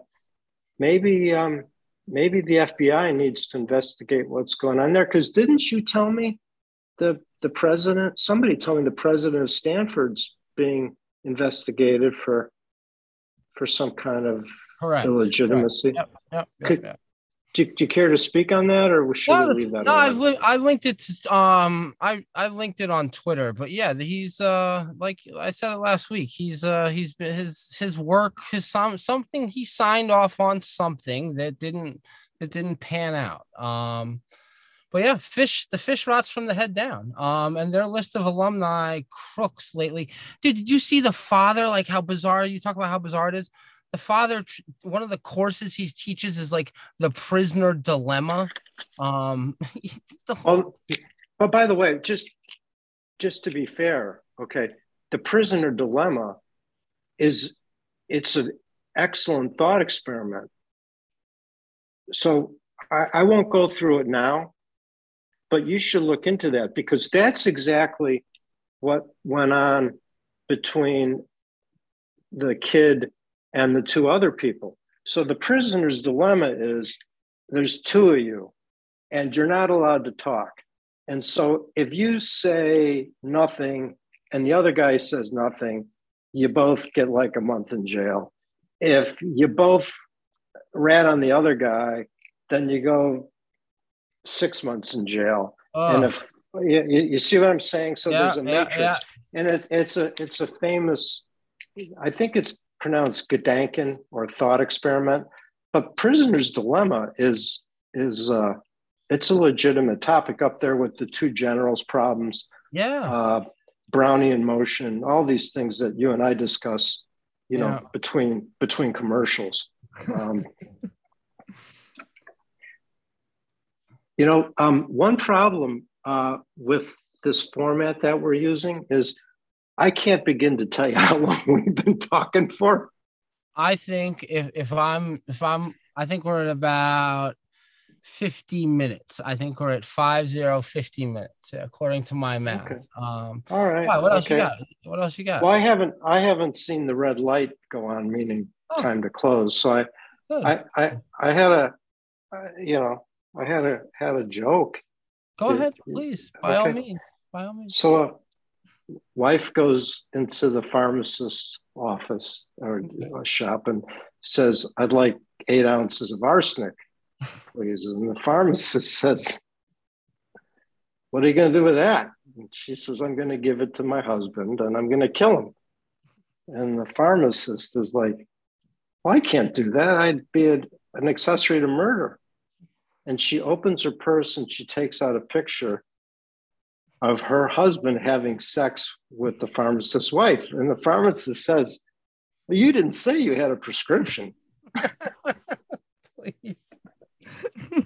maybe, um, maybe the FBI needs to investigate what's going on there. Because didn't you tell me the the president? Somebody told me the president of Stanford's being investigated for for some kind of correct illegitimacy. Yep, yep, Could- yep. Do, do you care to speak on that, or should No, we leave that? no, I've li- I linked it to um I I linked it on Twitter, but yeah, he's uh like I said it last week. He's uh he's been his his work his some something he signed off on something that didn't that didn't pan out. Um but yeah, fish the fish rots from the head down. Um and their list of alumni crooks lately. Dude, did you see the father like how bizarre you talk about how bizarre it is? The father one of the courses he teaches is like the prisoner dilemma. Um, *laughs* whole, Oh, but by the way, just just to be fair, okay, the prisoner dilemma is it's an excellent thought experiment. So I, I won't go through it now, but you should look into that because that's exactly what went on between the kid and the two other people. So the prisoner's dilemma is there's two of you and you're not allowed to talk. And so if you say nothing and the other guy says nothing, you both get like a month in jail. If you both rat on the other guy, then you go six months in jail. Oh, And if you, you see what I'm saying, so yeah, there's a yeah, matrix, yeah. and it, it's a it's a famous. I think it's pronounced Gedanken or thought experiment, but prisoner's dilemma is is uh, it's a legitimate topic up there with the two generals problems, yeah. uh, Brownian motion, all these things that you and I discuss. You know, between between commercials. Um, you know, um, one problem uh, with this format that we're using is I can't begin to tell you *laughs* how long we've been talking for. I think if if I'm if I'm I think we're at about 50 minutes. I think we're at five zero 50 minutes, according to my math. Okay. Um All right. why, what else you got? What else you got? Well, I haven't I haven't seen the red light go on, meaning Oh. time to close. So I Good. I I, I had a uh, you know I had a had a joke. Go yeah, ahead, please. By all means. By all means. So wife goes into the pharmacist's office or a uh, shop and says, I'd like eight ounces of arsenic, please. And the pharmacist *laughs* says, What are you going to do with that? And she says, I'm going to give it to my husband and I'm going to kill him. And the pharmacist is like, Well, I can't do that. I'd be a, an accessory to murder. And she opens her purse and she takes out a picture of her husband having sex with the pharmacist's wife. And the pharmacist says, well, You didn't say you had a prescription. please. *laughs*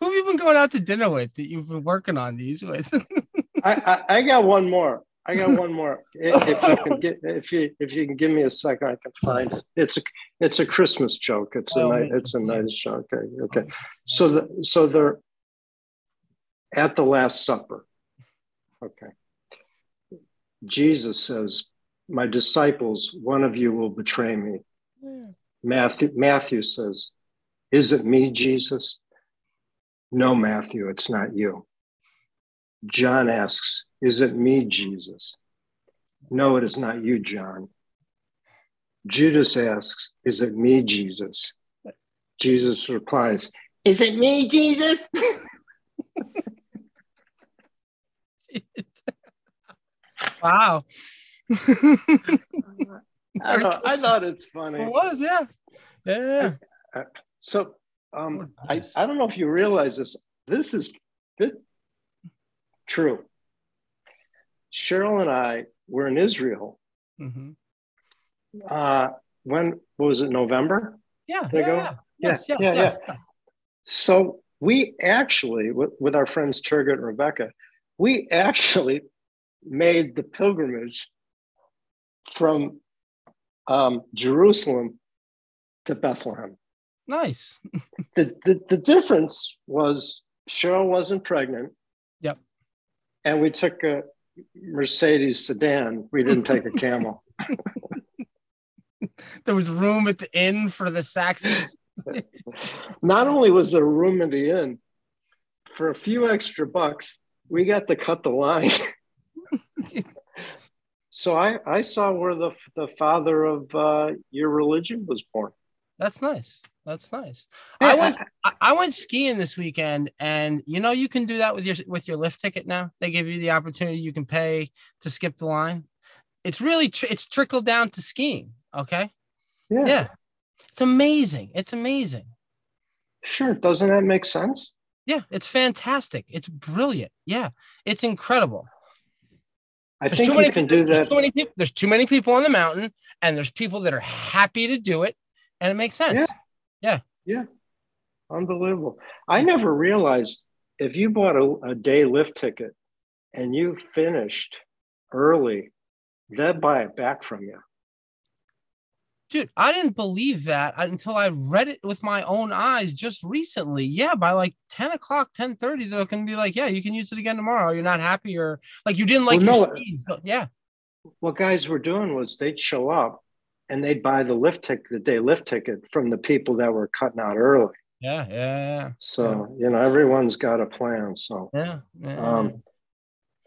Who have you been going out to dinner with that you've been working on these with? *laughs* I, I, I got one more. I got one more. If you can get, if you if you can give me a second, I can find it. It's a it's a Christmas joke. It's a nice, it's a nice joke. Okay, okay. So the so they're at the Last Supper. Okay. Jesus says, "My disciples, one of you will betray me." Yeah. Matthew Matthew says, "Is it me, Jesus?" No, Matthew, it's not you. John asks, Is it me, Jesus? No, it is not you, John. Judas asks, Is it me, Jesus? Jesus replies, Is it me, Jesus? *laughs* wow. *laughs* I, thought, I thought it's funny. It was, yeah. Yeah. So um, I, I don't know if you realize this. This is this true. Cheryl and I were in Israel. Mhm. Uh, when was it? November. Yeah. Yeah, go. yeah. Yes, Yeah, yes, yeah, yes. So we actually, with, with our friends Turgut and Rebecca, we actually made the pilgrimage from um, Jerusalem to Bethlehem. Nice. *laughs* The, the the difference was Cheryl wasn't pregnant. Yep. And we took a Mercedes sedan. We didn't take a *laughs* camel. *laughs* There was room at the inn for the Saxons. Not only was there room in the inn, for a few extra bucks, we got to cut the line. *laughs* so I, I saw where the, the father of uh, your religion was born. That's nice. That's nice. I went I, went skiing this weekend and you know you can do that with your with your lift ticket now. They give you the opportunity you can pay to skip the line. It's really tr- it's trickled down to skiing, okay? Yeah, Yeah. It's amazing. It's amazing. sure. Doesn't that make sense? Yeah, it's fantastic. It's brilliant. Yeah, it's incredible. I There's think too you many can people, do there's too many people. There's too many people on the mountain, and there's people that are happy to do it, and it makes sense. Yeah. Yeah. Yeah. Unbelievable. I never realized if you bought a, a day lift ticket and you finished early, they'd buy it back from you. Dude, I didn't believe that until I read it with my own eyes just recently. Yeah, by like 10 o'clock, 10 30, they're gonna be like, Yeah, you can use it again tomorrow. You're not happy, or like you didn't like Well, your no, skis. But yeah, What guys were doing was they'd show up and they'd buy the lift ticket, the day lift ticket from the people that were cutting out early. yeah, yeah, So, you know, everyone's got a plan. So yeah. yeah. um,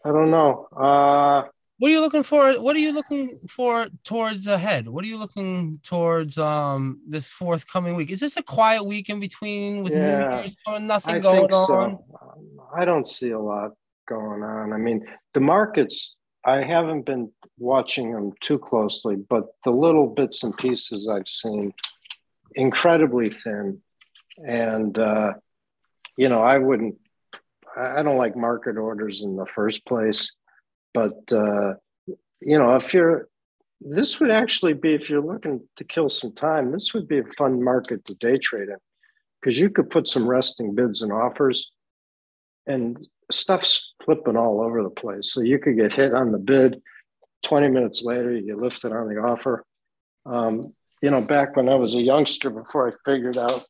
I don't know. Uh, what are you looking for? What are you looking for towards ahead? What are you looking towards um this forthcoming week? Is this a quiet week in between with New Yeah, Year's? Nothing I going so. on. I don't see a lot going on. I mean, the markets, I haven't been watching them too closely, but the little bits and pieces I've seen, incredibly thin. And, uh, you know, I wouldn't, I don't like market orders in the first place. But, uh, you know, if you're, this would actually be, if you're looking to kill some time, this would be a fun market to day trade in because you could put some resting bids and offers and stuff's flipping all over the place. So you could get hit on the bid. 20 minutes later, you get lifted on the offer. Um, you know, back when I was a youngster, before I figured out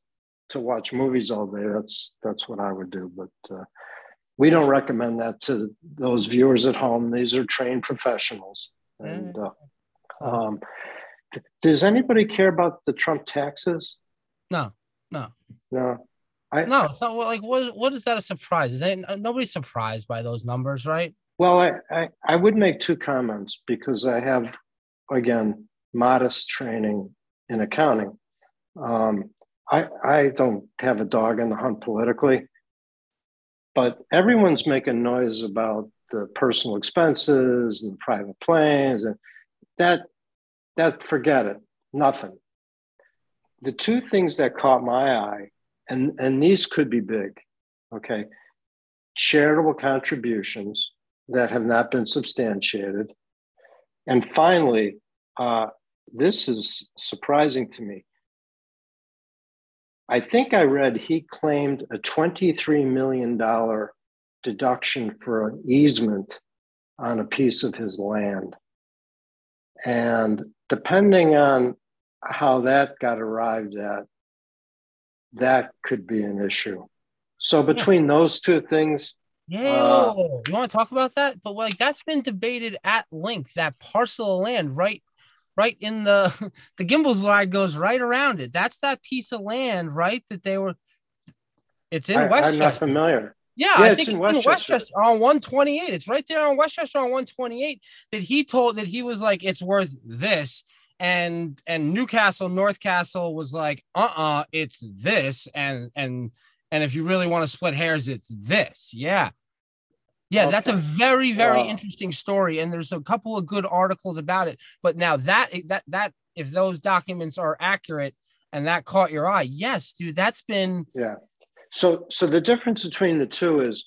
to watch movies all day, that's that's what I would do. But uh, we don't recommend that to those viewers at home. These are trained professionals. And uh, um, does anybody care about the Trump taxes? No, no, No. I, no. It's not like what. What is that a surprise? Is that, nobody's surprised by those numbers, right? Well, I, I, I would make two comments because I have, again, modest training in accounting. Um, I, I don't have a dog in the hunt politically, but everyone's making noise about the personal expenses and private planes and that, that forget it, nothing. The two things that caught my eye, and, and these could be big, okay, charitable contributions that have not been substantiated. And finally, uh, this is surprising to me. I think I read he claimed a $23 million deduction for an easement on a piece of his land. And depending on how that got arrived at, that could be an issue. So between those two things, Yeah, Uh, you want to talk about that? But like that's been debated at length. That parcel of land, right, right in the *laughs* the Gimbals line goes right around it. That's that piece of land, right? That they were. It's in I, I'm Westchester. not familiar. Yeah, Yeah, I it's think in it's in Westchester. Westchester on 128. It's right there on Westchester on 128 that he told that he was like, it's worth this. And and Newcastle, North Castle was like, uh-uh, it's this. And and and if you really want to split hairs, it's this. Yeah. Yeah, that's a very, very Wow. interesting story. And there's a couple of good articles about it. But now that eh, that that if those documents are accurate and that caught your eye, yes, dude, that's been Yeah. So so the difference between the two is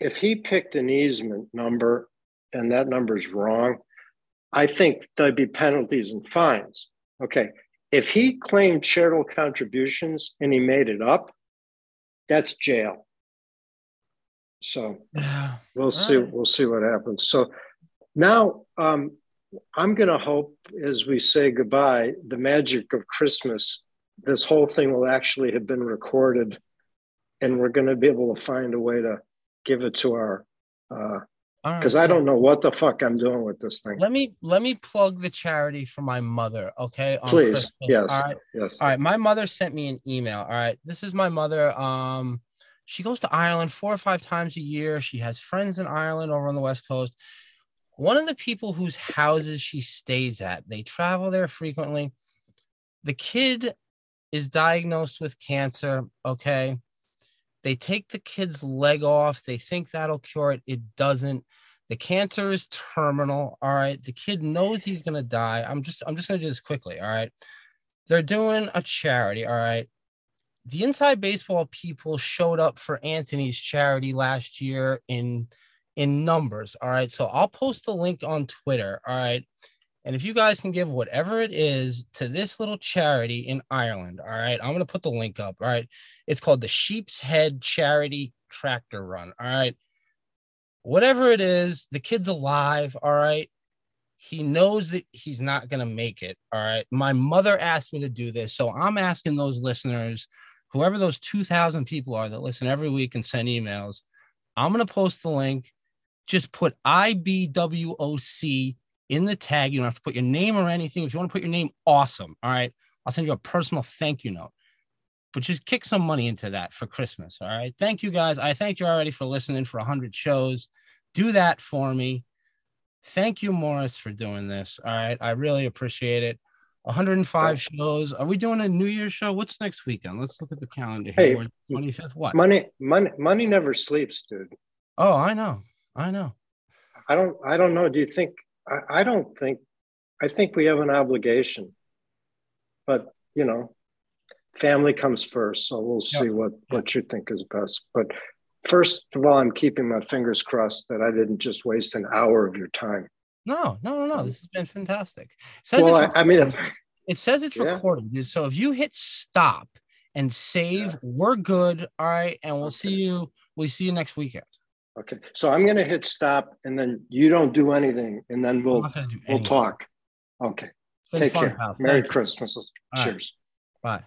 if he picked an easement number and that number is wrong, I think there'd be penalties and fines. Okay. If he claimed charitable contributions and he made it up, that's jail. So yeah. we'll see right. we'll see what happens so now um, i'm going to hope as we say goodbye the magic of christmas this whole thing will actually have been recorded and we're going to be able to find a way to give it to our uh because i don't know what the fuck i'm doing with this thing Let me let me plug the charity for my mother, okay? please Christmas. yes All right. yes All right. My mother sent me an email. All right. This is my mother. Um, she goes to Ireland four or five times a year. She has friends in Ireland over on the West Coast. One of the people whose houses she stays at, they travel there frequently. The kid is diagnosed with cancer. Okay. They take the kid's leg off. They think that'll cure it. It doesn't. The cancer is terminal. All right. The kid knows he's gonna die. I'm just I'm just gonna do this quickly. All right. They're doing a charity. All right. The inside baseball people showed up for Anthony's charity last year in in numbers. All right. So I'll post the link on Twitter. All right. And if you guys can give whatever it is to this little charity in Ireland, all right, I'm going to put the link up. All right. It's called the Sheep's Head Charity Tractor Run. All right. Whatever it is, the kid's alive. All right. He knows that he's not going to make it. All right. My mother asked me to do this. So I'm asking those listeners, whoever those 2,000 people are that listen every week and send emails, I'm going to post the link. Just put IBWOC in the tag. You don't have to put your name or anything. If you want to put your name, awesome. All right. I'll send you a personal thank you note. But just kick some money into that for Christmas. All right. Thank you guys. I thank you already for listening for 100 shows. Do that for me. thank you, Morris, for doing this. All right. I really appreciate it. 105 shows. Are we doing a New Year's show? What's next weekend? Let's look at the calendar Hey, here. We're 25th. What? Money, money, money never sleeps, dude. Oh, I know. I know. I don't, I don't know. Do you think, I, I don't think, I think we have an obligation. But, you know, family comes first. So we'll see what, what you think is best. But first of all, I'm keeping my fingers crossed that I didn't just waste an hour of your time. No, no, no, no. Mm. This has been fantastic. It says Well, it's I, I mean, *laughs* it says it's Yeah. recorded, dude. So if you hit stop and save, Yeah. we're good. All right. And we'll see you. We see you next weekend. okay. So I'm going to hit stop and then you don't do anything and then we'll, gonna we'll talk. Okay. Take fun, care. pal. Merry Thank you. Christmas. right. Cheers. Bye.